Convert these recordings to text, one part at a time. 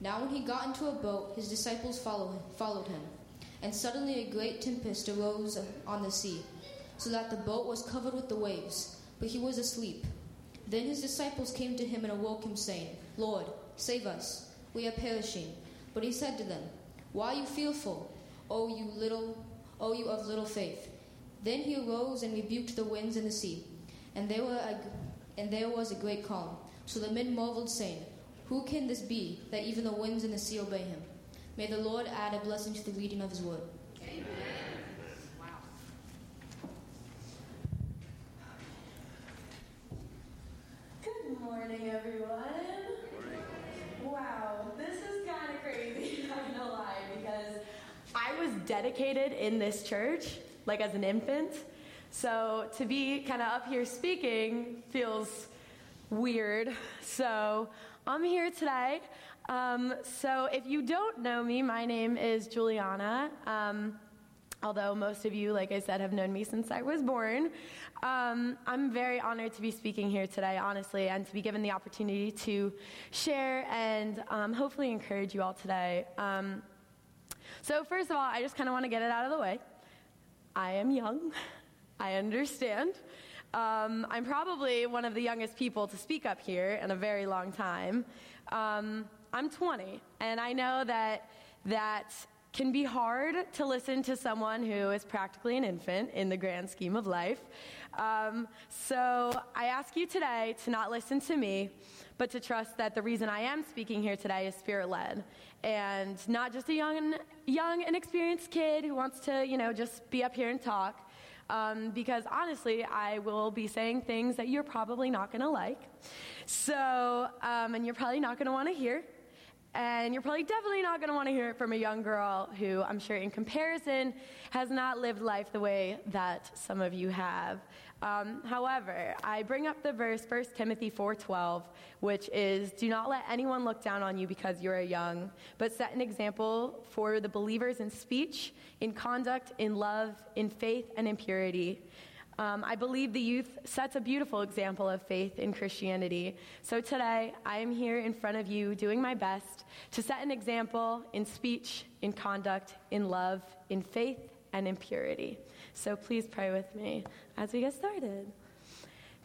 Now, when he got into a boat, his disciples follow, followed him. And suddenly a great tempest arose on the sea, so that the boat was covered with the waves, but he was asleep. Then his disciples came to him and awoke him, saying, Lord, save us, we are perishing. But he said to them, Why are you fearful, O you little, O you of little faith? Then he arose and rebuked the winds and the sea, and there, were a, and there was a great calm. So the men marveled, saying, Who can this be, that even the winds and the sea obey him? May the Lord add a blessing to the reading of his word. Amen. Wow. Good morning, everyone. Wow, this is kind of crazy, I'm not gonna lie, because I was dedicated in this church, like as an infant. So to be kind of up here speaking feels weird. So I'm here today. Um, so if you don't know me, my name is Juliana. Um, although most of you, like I said, have known me since I was born. Um, I'm very honored to be speaking here today, honestly, and to be given the opportunity to share and um, hopefully encourage you all today. Um, so, first of all, I just kind of want to get it out of the way. I am young, I understand. Um, I'm probably one of the youngest people to speak up here in a very long time. Um, I'm 20, and I know that that can be hard to listen to someone who is practically an infant in the grand scheme of life. Um, so I ask you today to not listen to me, but to trust that the reason I am speaking here today is spirit led, and not just a young, young, inexperienced kid who wants to, you know, just be up here and talk. Um, because honestly, I will be saying things that you're probably not going to like. So, um, and you're probably not going to want to hear. And you're probably definitely not going to want to hear it from a young girl who, I'm sure, in comparison, has not lived life the way that some of you have. Um, however, I bring up the verse 1 Timothy 4:12, which is, "Do not let anyone look down on you because you are young, but set an example for the believers in speech, in conduct, in love, in faith, and in purity." Um, I believe the youth sets a beautiful example of faith in Christianity. So today, I am here in front of you doing my best to set an example in speech, in conduct, in love, in faith, and in purity. So please pray with me as we get started.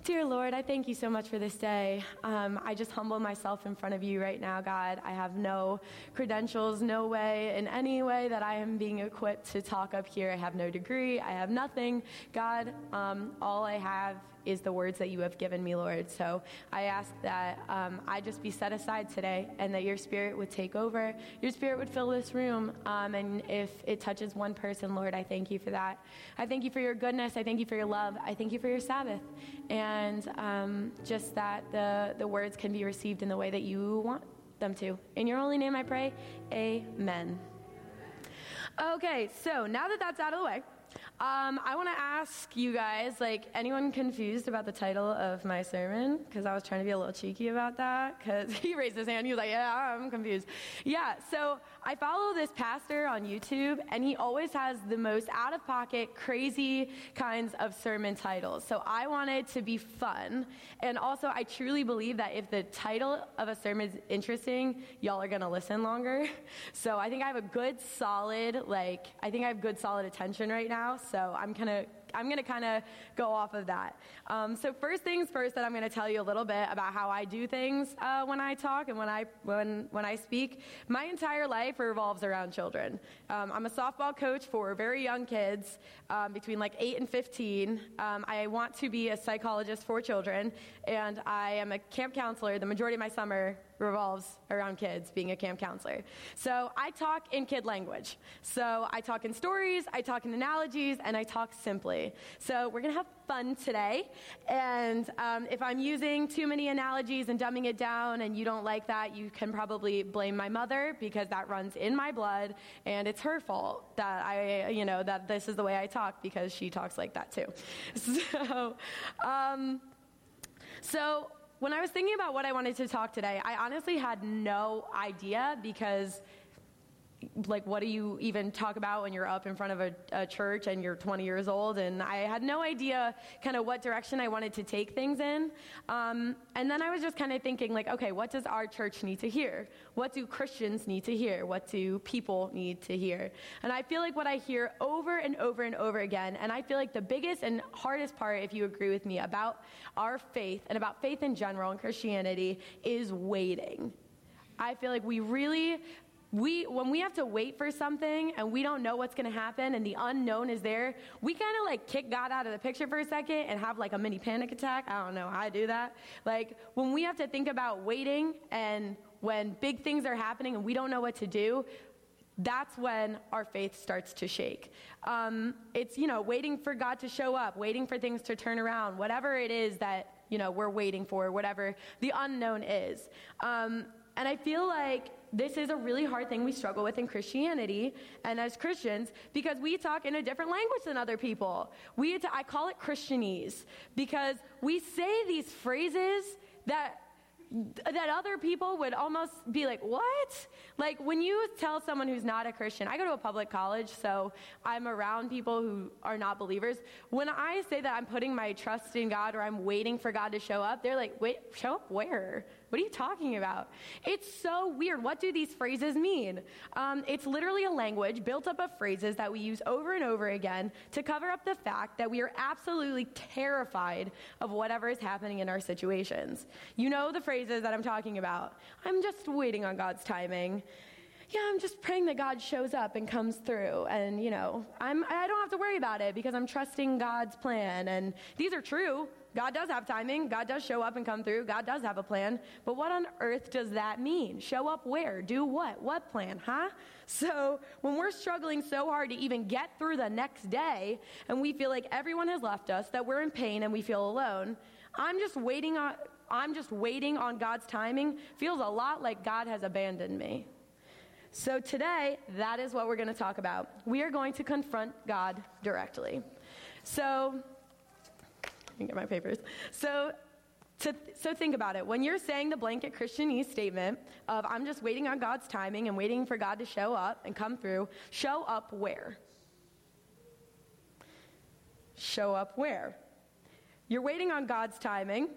Dear Lord, I thank you so much for this day. Um, I just humble myself in front of you right now, God. I have no credentials, no way, in any way that I am being equipped to talk up here. I have no degree, I have nothing. God, um, all I have is the words that you have given me, Lord. So I ask that um, I just be set aside today and that your spirit would take over. Your spirit would fill this room. Um, and if it touches one person, Lord, I thank you for that. I thank you for your goodness. I thank you for your love. I thank you for your Sabbath. And um, just that the, the words can be received in the way that you want them to. In your only name I pray, amen. Okay, so now that that's out of the way, um, I want to ask you guys, like, anyone confused about the title of my sermon? Because I was trying to be a little cheeky about that. Because he raised his hand. He was like, "Yeah, I'm confused." Yeah. So I follow this pastor on YouTube, and he always has the most out-of-pocket, crazy kinds of sermon titles. So I wanted to be fun, and also I truly believe that if the title of a sermon is interesting, y'all are gonna listen longer. So I think I have a good, solid, like, I think I have good, solid attention right now. So I'm gonna I'm going to kind of go off of that. Um, so first things first, that I'm going to tell you a little bit about how I do things uh, when I talk and when I when when I speak. My entire life revolves around children. Um, I'm a softball coach for very young kids um, between like eight and 15. Um, I want to be a psychologist for children, and I am a camp counselor. The majority of my summer revolves around kids being a camp counselor. So I talk in kid language. So I talk in stories, I talk in analogies, and I talk simply. So we're going to have fun today. And um, if I'm using too many analogies and dumbing it down and you don't like that, you can probably blame my mother because that runs in my blood and it's her fault that I, you know, that this is the way I talk because she talks like that too. So, um, so when I was thinking about what I wanted to talk today, I honestly had no idea because like what do you even talk about when you're up in front of a, a church and you're 20 years old? And i had no idea kind of what direction i wanted to take things in. Um, and then i was just kind of thinking like okay what does our church need to hear? What do christians need to hear? What do people need to hear? And i feel like what i hear over and over and over again and i feel like the biggest and hardest part if you agree with me about our faith and about faith in general and christianity is waiting. I feel like we really we when we have to wait for something and we don't know what's going to happen and the unknown is there we kind of like kick god out of the picture for a second and have like a mini panic attack i don't know how i do that like when we have to think about waiting and when big things are happening and we don't know what to do that's when our faith starts to shake. Um, it's, you know, waiting for God to show up, waiting for things to turn around, whatever it is that, you know, we're waiting for, whatever the unknown is. Um, and I feel like this is a really hard thing we struggle with in Christianity and as Christians because we talk in a different language than other people. We, I call it Christianese because we say these phrases that that other people would almost be like, what? Like when you tell someone who's not a Christian, I go to a public college, so I'm around people who are not believers. When I say that I'm putting my trust in God or I'm waiting for God to show up, they're like, wait, show up where? What are you talking about? It's so weird. What do these phrases mean? Um, it's literally a language built up of phrases that we use over and over again to cover up the fact that we are absolutely terrified of whatever is happening in our situations. You know the phrases that I'm talking about. I'm just waiting on God's timing yeah, I'm just praying that God shows up and comes through. And, you know, I'm, I don't have to worry about it because I'm trusting God's plan. And these are true. God does have timing. God does show up and come through. God does have a plan. But what on earth does that mean? Show up where? Do what? What plan, huh? So when we're struggling so hard to even get through the next day and we feel like everyone has left us, that we're in pain and we feel alone, I'm just waiting on I'm just waiting on God's timing feels a lot like God has abandoned me. So today, that is what we're going to talk about. We are going to confront God directly. So let me get my papers. So, to, so think about it. When you're saying the blanket Christianese statement of I'm just waiting on God's timing and waiting for God to show up and come through, show up where? Show up where? You're waiting on God's timing.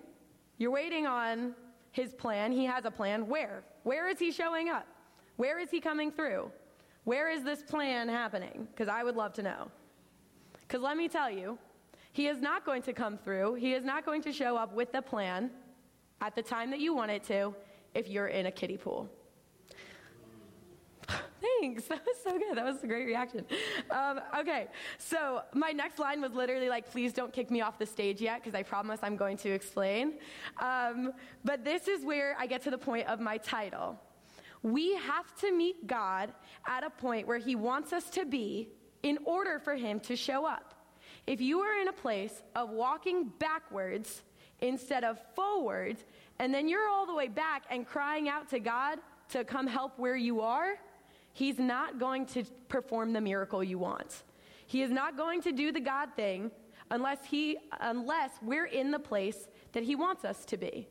You're waiting on his plan. He has a plan. Where? Where is he showing up? Where is he coming through? Where is this plan happening? Because I would love to know. Because let me tell you, he is not going to come through. He is not going to show up with the plan at the time that you want it to if you're in a kiddie pool. Thanks. That was so good. That was a great reaction. Um, okay, so my next line was literally like, please don't kick me off the stage yet, because I promise I'm going to explain. Um, but this is where I get to the point of my title. We have to meet God at a point where He wants us to be in order for Him to show up. If you are in a place of walking backwards instead of forwards, and then you're all the way back and crying out to God to come help where you are, He's not going to perform the miracle you want. He is not going to do the God thing unless, he, unless we're in the place that He wants us to be.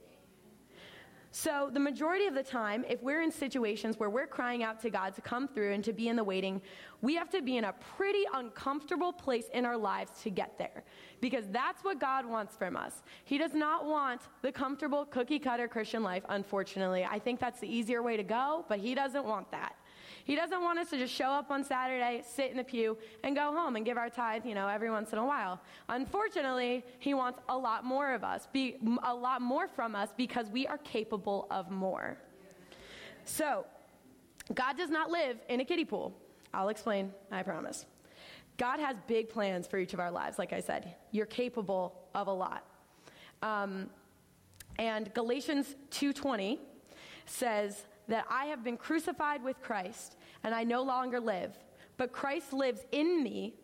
So, the majority of the time, if we're in situations where we're crying out to God to come through and to be in the waiting, we have to be in a pretty uncomfortable place in our lives to get there. Because that's what God wants from us. He does not want the comfortable cookie cutter Christian life, unfortunately. I think that's the easier way to go, but He doesn't want that. He doesn't want us to just show up on Saturday, sit in the pew, and go home and give our tithe, you know, every once in a while. Unfortunately, he wants a lot more of us, be, a lot more from us because we are capable of more. So, God does not live in a kiddie pool. I'll explain, I promise. God has big plans for each of our lives, like I said. You're capable of a lot. Um, and Galatians 2:20 says, that I have been crucified with Christ, and I no longer live, but Christ lives in me.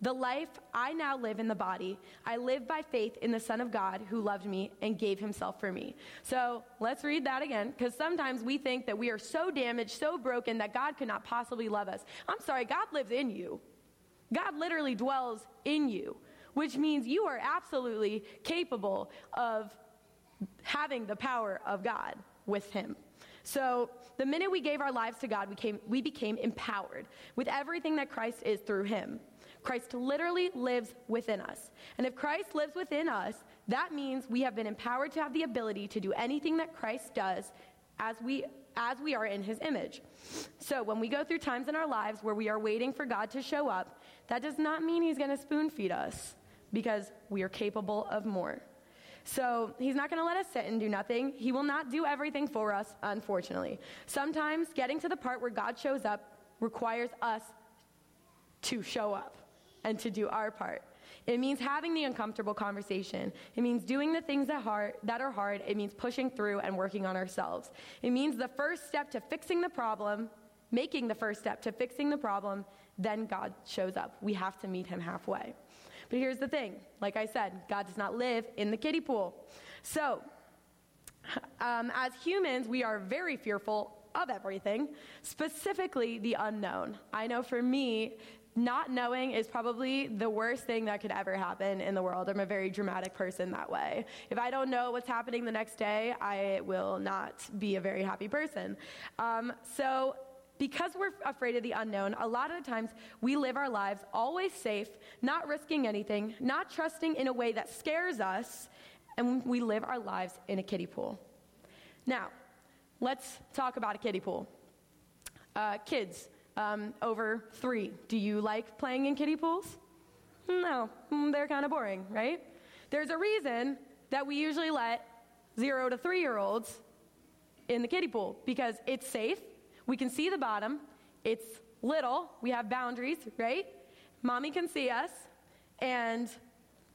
The life I now live in the body, I live by faith in the Son of God who loved me and gave himself for me. So let's read that again, because sometimes we think that we are so damaged, so broken, that God could not possibly love us. I'm sorry, God lives in you. God literally dwells in you, which means you are absolutely capable of having the power of God with him. So the minute we gave our lives to God, we, came, we became empowered with everything that Christ is through him. Christ literally lives within us. And if Christ lives within us, that means we have been empowered to have the ability to do anything that Christ does as we as we are in his image. So when we go through times in our lives where we are waiting for God to show up, that does not mean he's going to spoon feed us because we are capable of more. So he's not going to let us sit and do nothing. He will not do everything for us, unfortunately. Sometimes getting to the part where God shows up requires us to show up and to do our part. It means having the uncomfortable conversation. It means doing the things that, hard, that are hard. It means pushing through and working on ourselves. It means the first step to fixing the problem, making the first step to fixing the problem, then God shows up. We have to meet him halfway. But here's the thing like I said, God does not live in the kiddie pool. So, um, as humans, we are very fearful of everything, specifically the unknown. I know for me, not knowing is probably the worst thing that could ever happen in the world. I'm a very dramatic person that way. If I don't know what's happening the next day, I will not be a very happy person. Um, so, because we're afraid of the unknown, a lot of the times we live our lives always safe, not risking anything, not trusting in a way that scares us, and we live our lives in a kiddie pool. Now, let's talk about a kiddie pool. Uh, kids um, over three, do you like playing in kiddie pools? No, mm, they're kind of boring, right? There's a reason that we usually let zero to three year olds in the kiddie pool because it's safe we can see the bottom. It's little. We have boundaries, right? Mommy can see us. And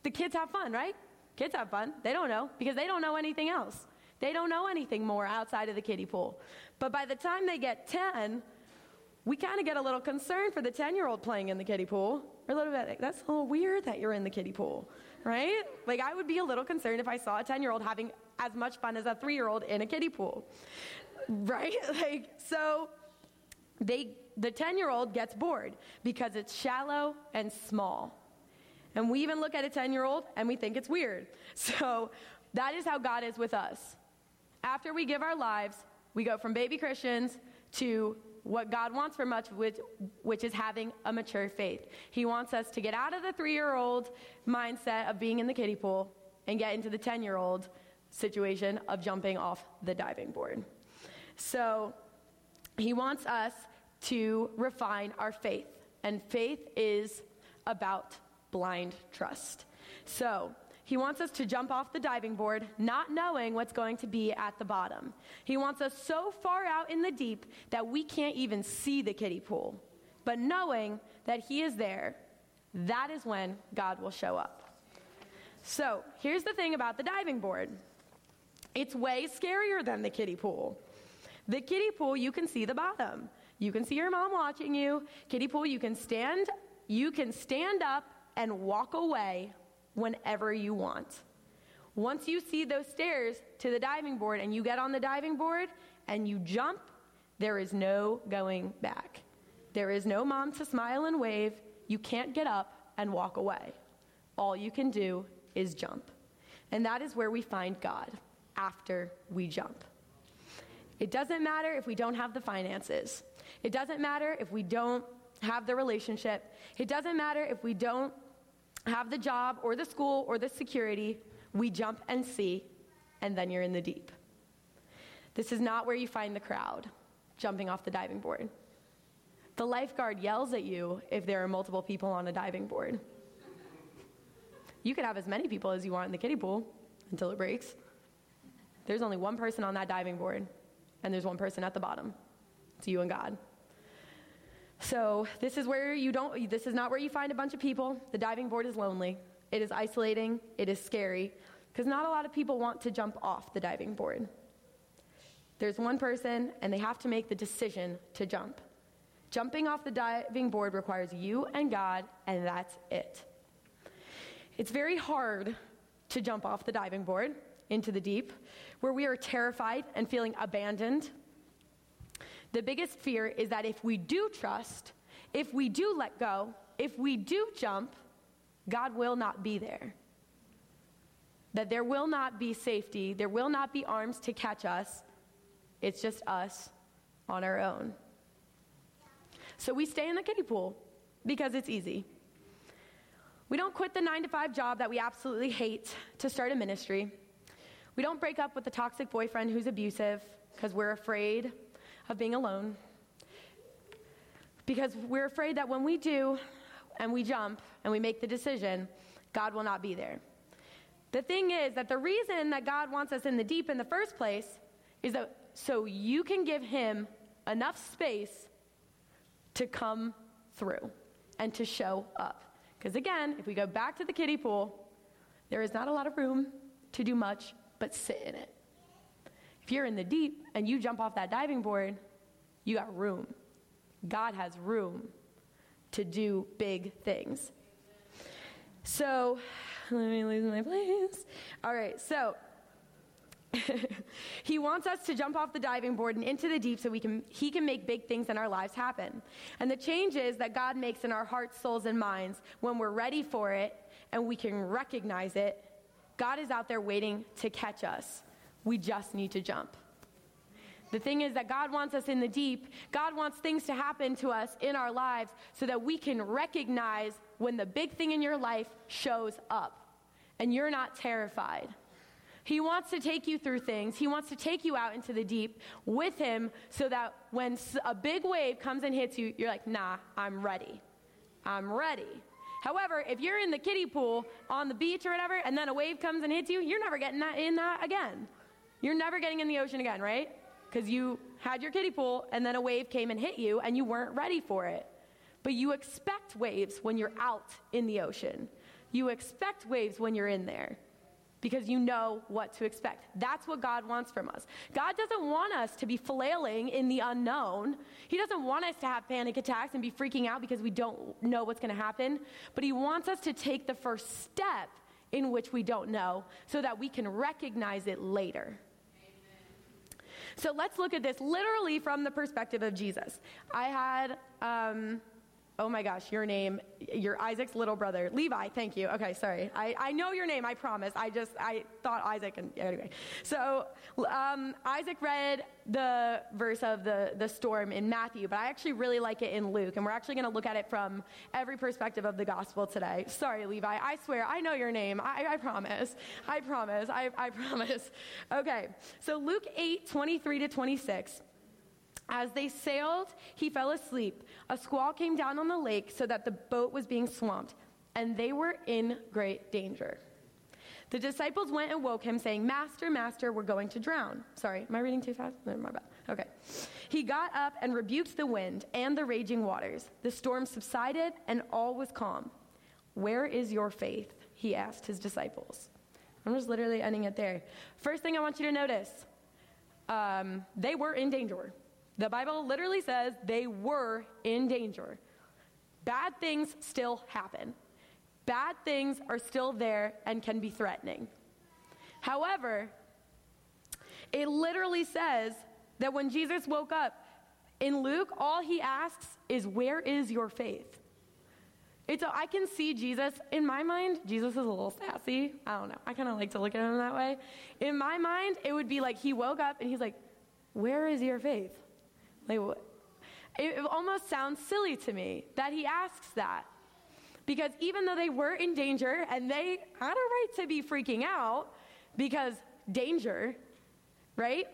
the kids have fun, right? Kids have fun. They don't know because they don't know anything else. They don't know anything more outside of the kiddie pool. But by the time they get 10, we kind of get a little concerned for the 10 year old playing in the kiddie pool. We're a little bit like, that's a little weird that you're in the kiddie pool, right? Like, I would be a little concerned if I saw a 10 year old having as much fun as a three year old in a kiddie pool right? Like, so they, the 10 year old gets bored because it's shallow and small. And we even look at a 10 year old and we think it's weird. So that is how God is with us. After we give our lives, we go from baby Christians to what God wants from us, which, which is having a mature faith. He wants us to get out of the three year old mindset of being in the kiddie pool and get into the 10 year old situation of jumping off the diving board. So he wants us to refine our faith, and faith is about blind trust. So he wants us to jump off the diving board, not knowing what's going to be at the bottom. He wants us so far out in the deep that we can't even see the kiddie pool. But knowing that he is there, that is when God will show up. So here's the thing about the diving board it's way scarier than the kiddie pool. The kiddie pool, you can see the bottom. You can see your mom watching you. Kiddie pool, you can stand, you can stand up and walk away whenever you want. Once you see those stairs to the diving board and you get on the diving board and you jump, there is no going back. There is no mom to smile and wave. You can't get up and walk away. All you can do is jump. And that is where we find God after we jump. It doesn't matter if we don't have the finances. It doesn't matter if we don't have the relationship. It doesn't matter if we don't have the job or the school or the security. We jump and see, and then you're in the deep. This is not where you find the crowd jumping off the diving board. The lifeguard yells at you if there are multiple people on a diving board. You can have as many people as you want in the kiddie pool until it breaks. There's only one person on that diving board, and there's one person at the bottom. It's you and God. So this is where you don't this is not where you find a bunch of people. The diving board is lonely. It is isolating, it is scary because not a lot of people want to jump off the diving board. There's one person and they have to make the decision to jump. Jumping off the diving board requires you and God and that's it. It's very hard to jump off the diving board into the deep where we are terrified and feeling abandoned. The biggest fear is that if we do trust, if we do let go, if we do jump, God will not be there. That there will not be safety, there will not be arms to catch us It's just us on our own. So we stay in the kiddie pool because it's easy. We don't quit the nine to five job that we absolutely hate to start a ministry. We don't break up with the toxic boyfriend who's abusive because we're afraid of being alone. Because we're afraid that when we do and we jump and we make the decision, God will not be there. The thing is that the reason that God wants us in the deep in the first place is that so you can give Him enough space to come through and to show up. Because again, if we go back to the kiddie pool, there is not a lot of room to do much but sit in it. If you're in the deep and you jump off that diving board, you got room. God has room to do big things. So, let me lose my place. All right, so he wants us to jump off the diving board and into the deep so we can, he can make big things in our lives happen. And the changes that God makes in our hearts, souls, and minds when we're ready for it and we can recognize it, God is out there waiting to catch us. We just need to jump. The thing is that God wants us in the deep. God wants things to happen to us in our lives so that we can recognize when the big thing in your life shows up and you're not terrified. He wants to take you through things. He wants to take you out into the deep with Him so that when a big wave comes and hits you, you're like, nah, I'm ready. I'm ready. However, if you're in the kiddie pool on the beach or whatever, and then a wave comes and hits you, you're never getting that in that again. You're never getting in the ocean again, right? Because you had your kiddie pool and then a wave came and hit you and you weren't ready for it. But you expect waves when you're out in the ocean. You expect waves when you're in there because you know what to expect. That's what God wants from us. God doesn't want us to be flailing in the unknown. He doesn't want us to have panic attacks and be freaking out because we don't know what's going to happen. But He wants us to take the first step in which we don't know so that we can recognize it later. So let's look at this literally from the perspective of Jesus. I had. Um, Oh my gosh, your name, your Isaac's little brother, Levi. Thank you. Okay, sorry. I, I know your name. I promise. I just I thought Isaac. And anyway, so um, Isaac read the verse of the the storm in Matthew, but I actually really like it in Luke, and we're actually going to look at it from every perspective of the gospel today. Sorry, Levi. I swear I know your name. I, I promise. I promise. I, I promise. Okay, so Luke eight twenty three to twenty six. As they sailed, he fell asleep. A squall came down on the lake so that the boat was being swamped, and they were in great danger. The disciples went and woke him, saying, Master, Master, we're going to drown. Sorry, am I reading too fast? No, my bad. Okay. He got up and rebuked the wind and the raging waters. The storm subsided, and all was calm. Where is your faith? He asked his disciples. I'm just literally ending it there. First thing I want you to notice um, they were in danger. The Bible literally says they were in danger. Bad things still happen. Bad things are still there and can be threatening. However, it literally says that when Jesus woke up, in Luke, all he asks is, Where is your faith? It's a, I can see Jesus, in my mind, Jesus is a little sassy. I don't know. I kind of like to look at him that way. In my mind, it would be like he woke up and he's like, Where is your faith? Like, it almost sounds silly to me that he asks that. Because even though they were in danger and they had a right to be freaking out because danger, right?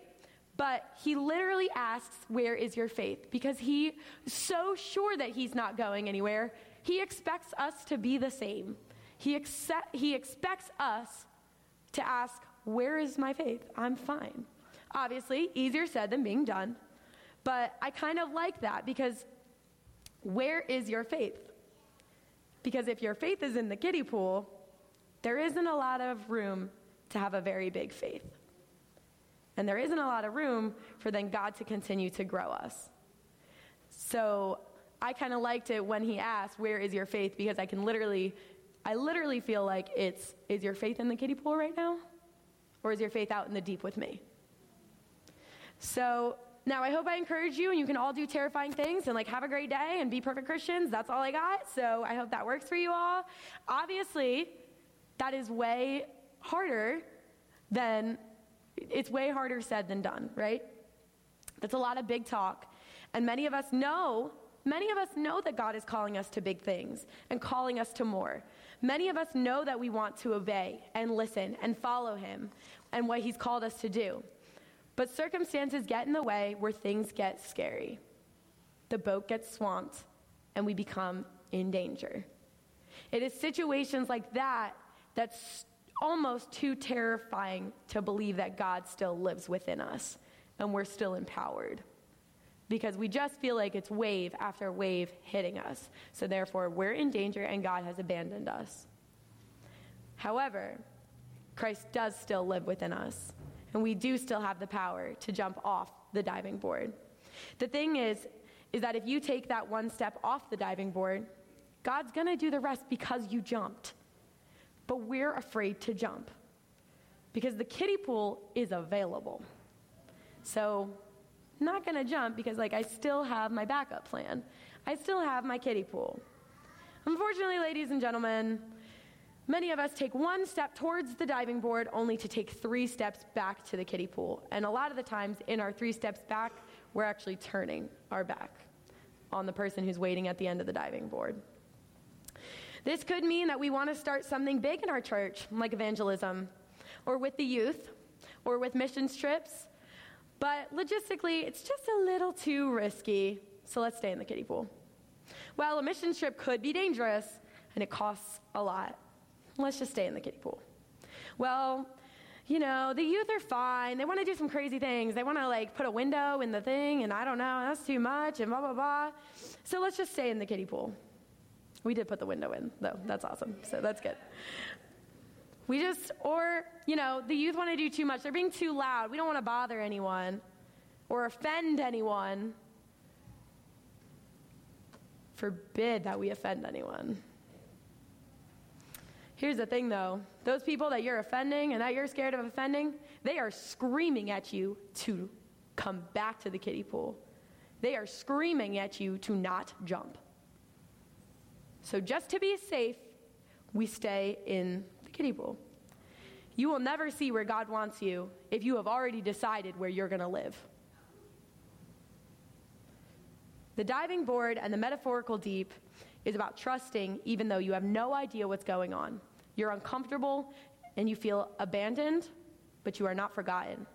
But he literally asks, Where is your faith? Because he's so sure that he's not going anywhere. He expects us to be the same. He, accept, he expects us to ask, Where is my faith? I'm fine. Obviously, easier said than being done. But I kind of like that because where is your faith? Because if your faith is in the kiddie pool, there isn't a lot of room to have a very big faith. And there isn't a lot of room for then God to continue to grow us. So I kind of liked it when he asked, Where is your faith? Because I can literally, I literally feel like it's, Is your faith in the kiddie pool right now? Or is your faith out in the deep with me? So now, I hope I encourage you and you can all do terrifying things and like have a great day and be perfect Christians. That's all I got. So I hope that works for you all. Obviously, that is way harder than, it's way harder said than done, right? That's a lot of big talk. And many of us know, many of us know that God is calling us to big things and calling us to more. Many of us know that we want to obey and listen and follow Him and what He's called us to do. But circumstances get in the way where things get scary. The boat gets swamped and we become in danger. It is situations like that that's almost too terrifying to believe that God still lives within us and we're still empowered. Because we just feel like it's wave after wave hitting us. So therefore, we're in danger and God has abandoned us. However, Christ does still live within us, and we do still have the power to jump off the diving board. The thing is, is that if you take that one step off the diving board, God's to do the rest because you jumped. But we're afraid to jump because the kiddie pool is available. So, not to jump because like I still have my backup plan. I still have my kiddie pool. Unfortunately, ladies and gentlemen, many of us take one step towards the diving board only to take three steps back to the kiddie pool. And a lot of the times in our three steps back, we're actually turning our back on the person who's waiting at the end of the diving board. This could mean that we want to start something big in our church, like evangelism, or with the youth, or with missions trips. But logistically, it's just a little too risky, so let's stay in the kiddie pool. Well, a missions trip could be dangerous, and it costs a lot. Let's just stay in the kiddie pool. Well, you know, the youth are fine. They want to do some crazy things. They want to like put a window in the thing, and I don't know, that's too much, and blah, blah, blah. So let's just stay in the kiddie pool. We did put the window in, though. That's awesome. So that's good. We just, or, you know, the youth want to do too much. They're being too loud. We don't want to bother anyone or offend anyone. Forbid that we offend anyone. Here's the thing though those people that you're offending and that you're scared of offending, they are screaming at you to come back to the kiddie pool. They are screaming at you to not jump. So, just to be safe, we stay in the kiddie pool. You will never see where God wants you if you have already decided where you're going to live. The diving board and the metaphorical deep is about trusting even though you have no idea what's going on. You're uncomfortable and you feel abandoned, but you are not forgotten.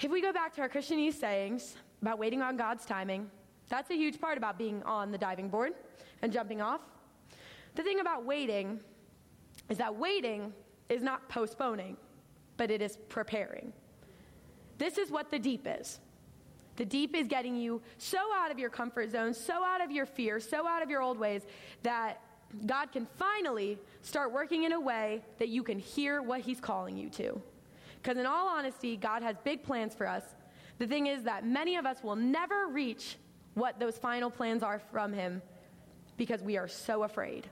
If we go back to our Christianese sayings about waiting on God's timing, that's a huge part about being on the diving board and jumping off. The thing about waiting is that waiting is not postponing, but it is preparing. This is what the deep is. The deep is getting you so out of your comfort zone, so out of your fear, so out of your old ways that God can finally start working in a way that you can hear what He's calling you to. Because, in all honesty, God has big plans for us. The thing is that many of us will never reach what those final plans are from Him because we are so afraid.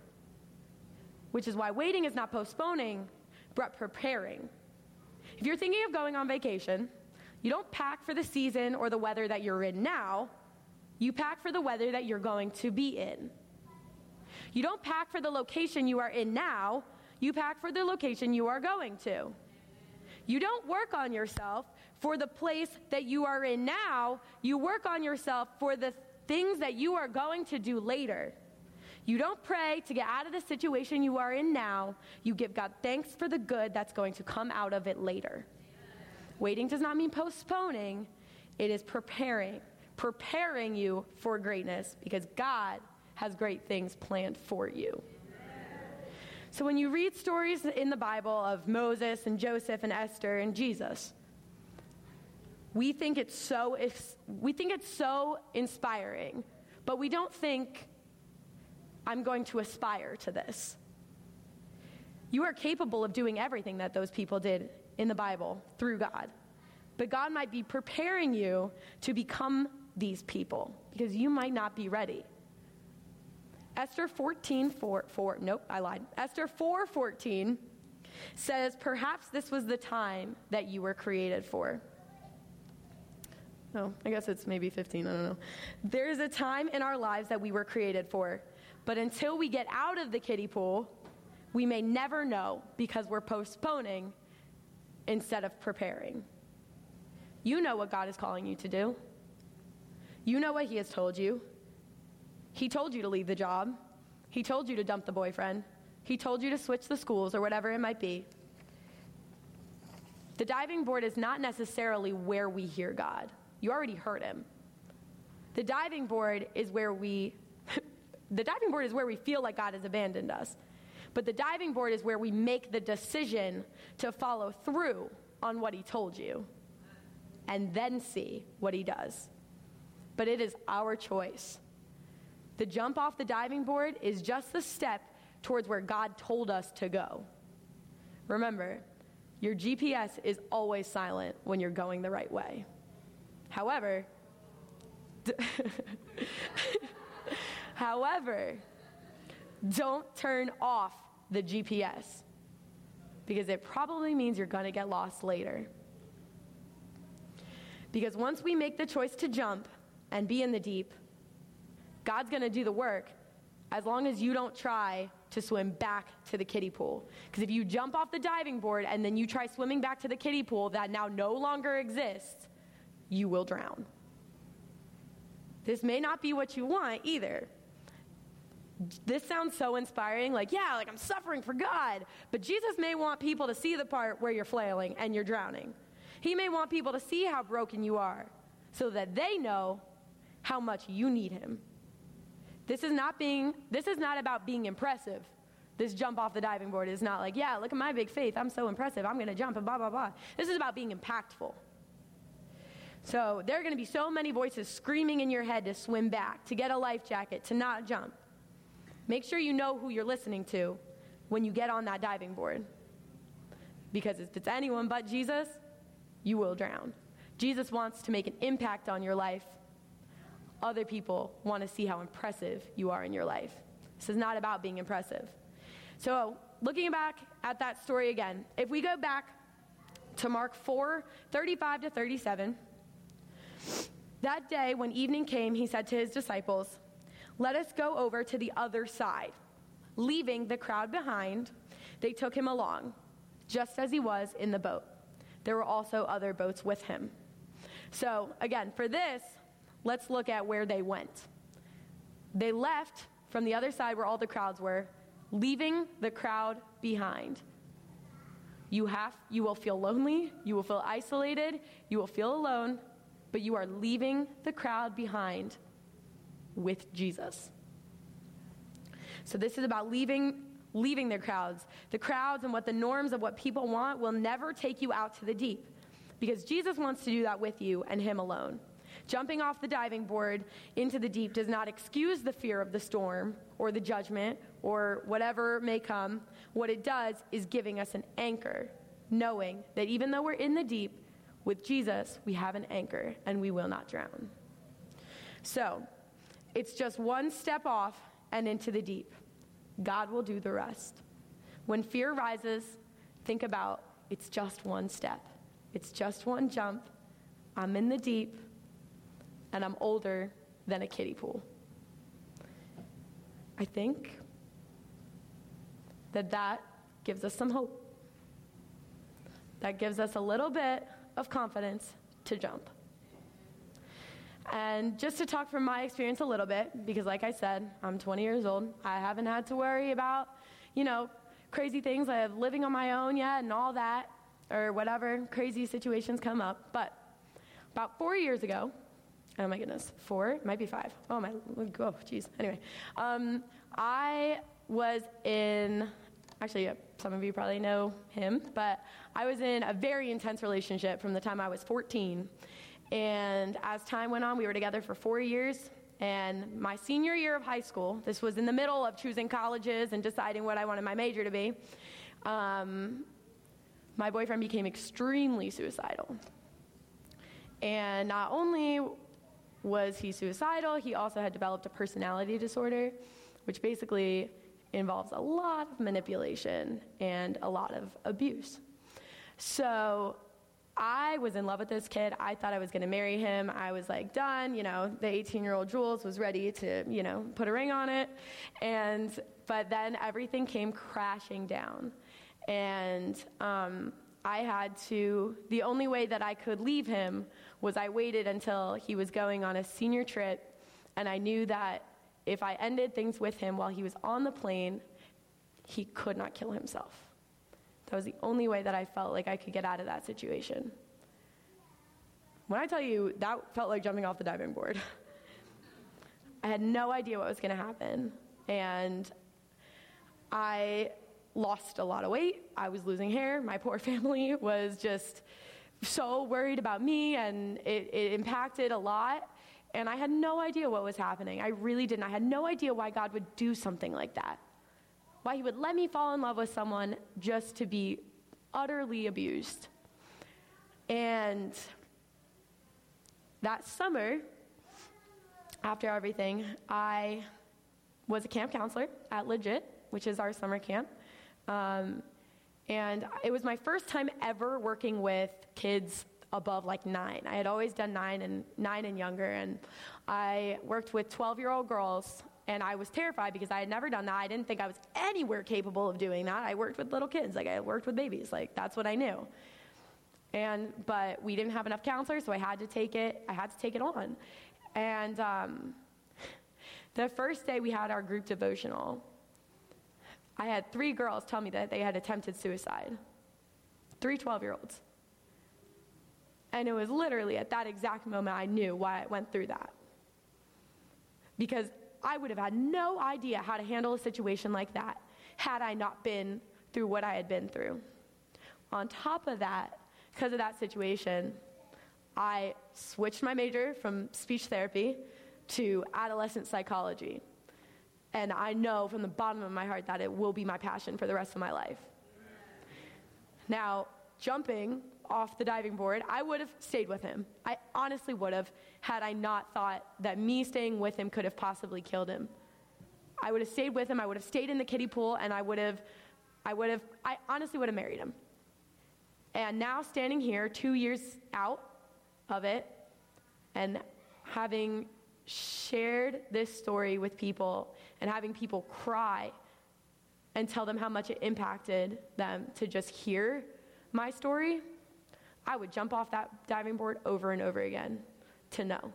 Which is why waiting is not postponing, but preparing. If you're thinking of going on vacation, you don't pack for the season or the weather that you're in now, you pack for the weather that you're going to be in. You don't pack for the location you are in now, you pack for the location you are going to. You don't work on yourself for the place that you are in now, you work on yourself for the things that you are going to do later. You don't pray to get out of the situation you are in now. You give God thanks for the good that's going to come out of it later. Waiting does not mean postponing, it is preparing, preparing you for greatness because God has great things planned for you. So when you read stories in the Bible of Moses and Joseph and Esther and Jesus, we think it's so we think it's so inspiring, but we don't think I'm going to aspire to this. You are capable of doing everything that those people did in the Bible through God. But God might be preparing you to become these people because you might not be ready. Esther 14, 4, 4, nope, I lied. Esther 4, 14 says, Perhaps this was the time that you were created for. No, I guess it's maybe 15, I don't know. There's a time in our lives that we were created for, but until we get out of the kiddie pool, we may never know because we're postponing instead of preparing. You know what God is calling you to do. You know what He has told you. He told you to leave the job, He told you to dump the boyfriend, He told you to switch the schools or whatever it might be. The diving board is not necessarily where we hear God. You already heard Him. The diving board is where we the diving board is where we feel like God has abandoned us. But the diving board is where we make the decision to follow through on what he told you and then see what he does. But it is our choice. The jump off the diving board is just the step towards where God told us to go. Remember, your GPS is always silent when you're going the right way. However, However, don't turn off the GPS because it probably means you're going to get lost later. Because once we make the choice to jump and be in the deep, God's going to do the work as long as you don't try to swim back to the kiddie pool. Because if you jump off the diving board and then you try swimming back to the kiddie pool that now no longer exists, you will drown. This may not be what you want either. This sounds so inspiring, like, yeah, like I'm suffering for God. But Jesus may want people to see the part where you're flailing and you're drowning. He may want people to see how broken you are so that they know how much you need Him. This is not being, this is not about being impressive. This jump off the diving board is not like, yeah, look at my big faith. I'm so impressive. I'm going to jump and blah, blah, blah. This is about being impactful. So there are going to be so many voices screaming in your head to swim back, to get a life jacket, to not jump. Make sure you know who you're listening to when you get on that diving board. Because if it's anyone but Jesus, you will drown. Jesus wants to make an impact on your life. Other people want to see how impressive you are in your life. This is not about being impressive. So, looking back at that story again, if we go back to Mark 4 35 to 37, that day, when evening came, he said to his disciples, Let us go over to the other side. Leaving the crowd behind, they took him along, just as he was in the boat. There were also other boats with him. So, again, for this, let's look at where they went. They left from the other side where all the crowds were, leaving the crowd behind. You have you will feel lonely, you will feel isolated, you will feel alone, but you are leaving the crowd behind with Jesus. So this is about leaving leaving the crowds. The crowds and what the norms of what people want will never take you out to the deep because Jesus wants to do that with you and him alone. Jumping off the diving board into the deep does not excuse the fear of the storm or the judgment or whatever may come. What it does is giving us an anchor, knowing that even though we're in the deep, with Jesus, we have an anchor and we will not drown. So, it's just one step off and into the deep. God will do the rest. When fear rises, think about it's just one step, it's just one jump. I'm in the deep, and I'm older than a kiddie pool. I think that that gives us some hope. That gives us a little bit of confidence to jump. And just to talk from my experience a little bit, because like I said, I'm 20 years old. I haven't had to worry about, you know, crazy things I like living on my own yet and all that, or whatever crazy situations come up. But about four years ago, oh my goodness, four, might be five. Oh my, oh jeez. Anyway, um, I was in Actually, yeah, some of you probably know him, but I was in a very intense relationship from the time I was 14. And as time went on, we were together for four years. And my senior year of high school, this was in the middle of choosing colleges and deciding what I wanted my major to be, um, my boyfriend became extremely suicidal. And not only was he suicidal, he also had developed a personality disorder, which basically involves a lot of manipulation and a lot of abuse. So I was in love with this kid. I thought I was going to marry him. I was like, done. You know, the 18 year old Jules was ready to, you know, put a ring on it. And, but then everything came crashing down. And um, I had to, the only way that I could leave him was I waited until he was going on a senior trip, and I knew that if I ended things with him while he was on the plane, he could not kill himself. That was the only way that I felt like I could get out of that situation. When I tell you, that felt like jumping off the diving board. I had no idea what was going to happen. And I lost a lot of weight. I was losing hair. My poor family was just so worried about me, and it, it, impacted a lot. And I had no idea what was happening. I really didn't. I had no idea why God would do something like that. Why He would let me fall in love with someone just to be utterly abused. And that summer, after everything, I was a camp counselor at Legit, which is our summer camp. Um, and it was my first time ever working with kids above like nine. I had always done nine and nine and younger, and I worked with 12 year old girls. And I was terrified because I had never done that. I didn't think I was anywhere capable of doing that. I worked with little kids, like I worked with babies, like that's what I knew. And but we didn't have enough counselors, so I had to take it. I had to take it on. And um, the first day we had our group devotional, I had three girls tell me that they had attempted suicide. Three 12 year olds. And it was literally at that exact moment I knew why I went through that. Because I would have had no idea how to handle a situation like that had I not been through what I had been through. On top of that, because of that situation, I switched my major from speech therapy to adolescent psychology. And I know from the bottom of my heart that it will be my passion for the rest of my life. Now, jumping off the diving board, I would have stayed with him. I honestly would have, had I not thought that me staying with him could have possibly killed him. I would have stayed with him, I would have stayed in the kiddie pool, and I would have, I would have, I honestly would have married him. And now standing here, two years out of it, and having shared this story with people and having people cry and tell them how much it impacted them to just hear my story, I would jump off that diving board over and over again to know.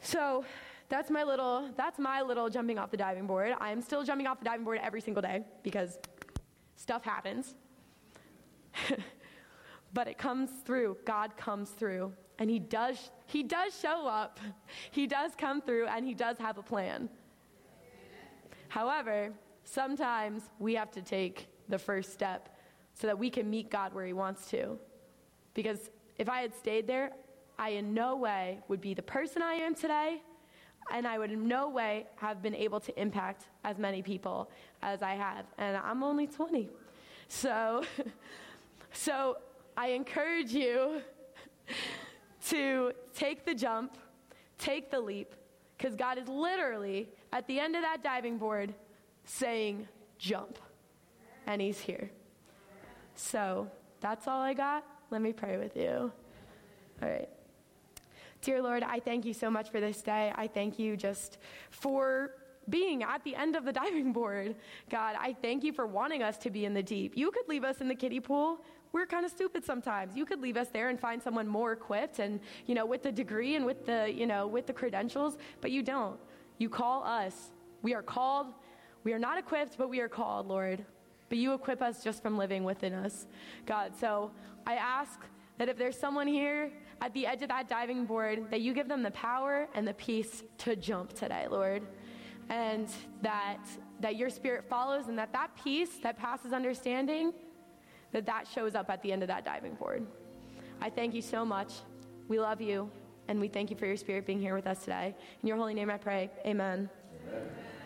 So that's my little that's my little jumping off the diving board. I am still jumping off the diving board every single day because stuff happens. but it comes through. God comes through. And he does he does show up. He does come through and he does have a plan. However, sometimes we have to take the first step so that we can meet God where he wants to. Because if I had stayed there, I in no way would be the person I am today, and I would in no way have been able to impact as many people as I have. And I'm only 20. So, so I encourage you to take the jump, take the leap, because God is literally at the end of that diving board saying, jump. And He's here. So that's all I got. Let me pray with you. All right. Dear Lord, I thank you so much for this day. I thank you just for being at the end of the diving board. God, I thank you for wanting us to be in the deep. You could leave us in the kiddie pool. We're kind of stupid sometimes. You could leave us there and find someone more equipped and, you know, with the degree and with the, you know, with the credentials, but you don't. You call us. We are called. We are not equipped, but we are called, Lord. But you equip us just from living within us, God. So I ask that if there's someone here at the edge of that diving board, that you give them the power and the peace to jump today, Lord. And that, that your spirit follows and that that peace that passes understanding, that that shows up at the end of that diving board. I thank you so much. We love you, and we thank you for your spirit being here with us today. In your holy name I pray. Amen. Amen.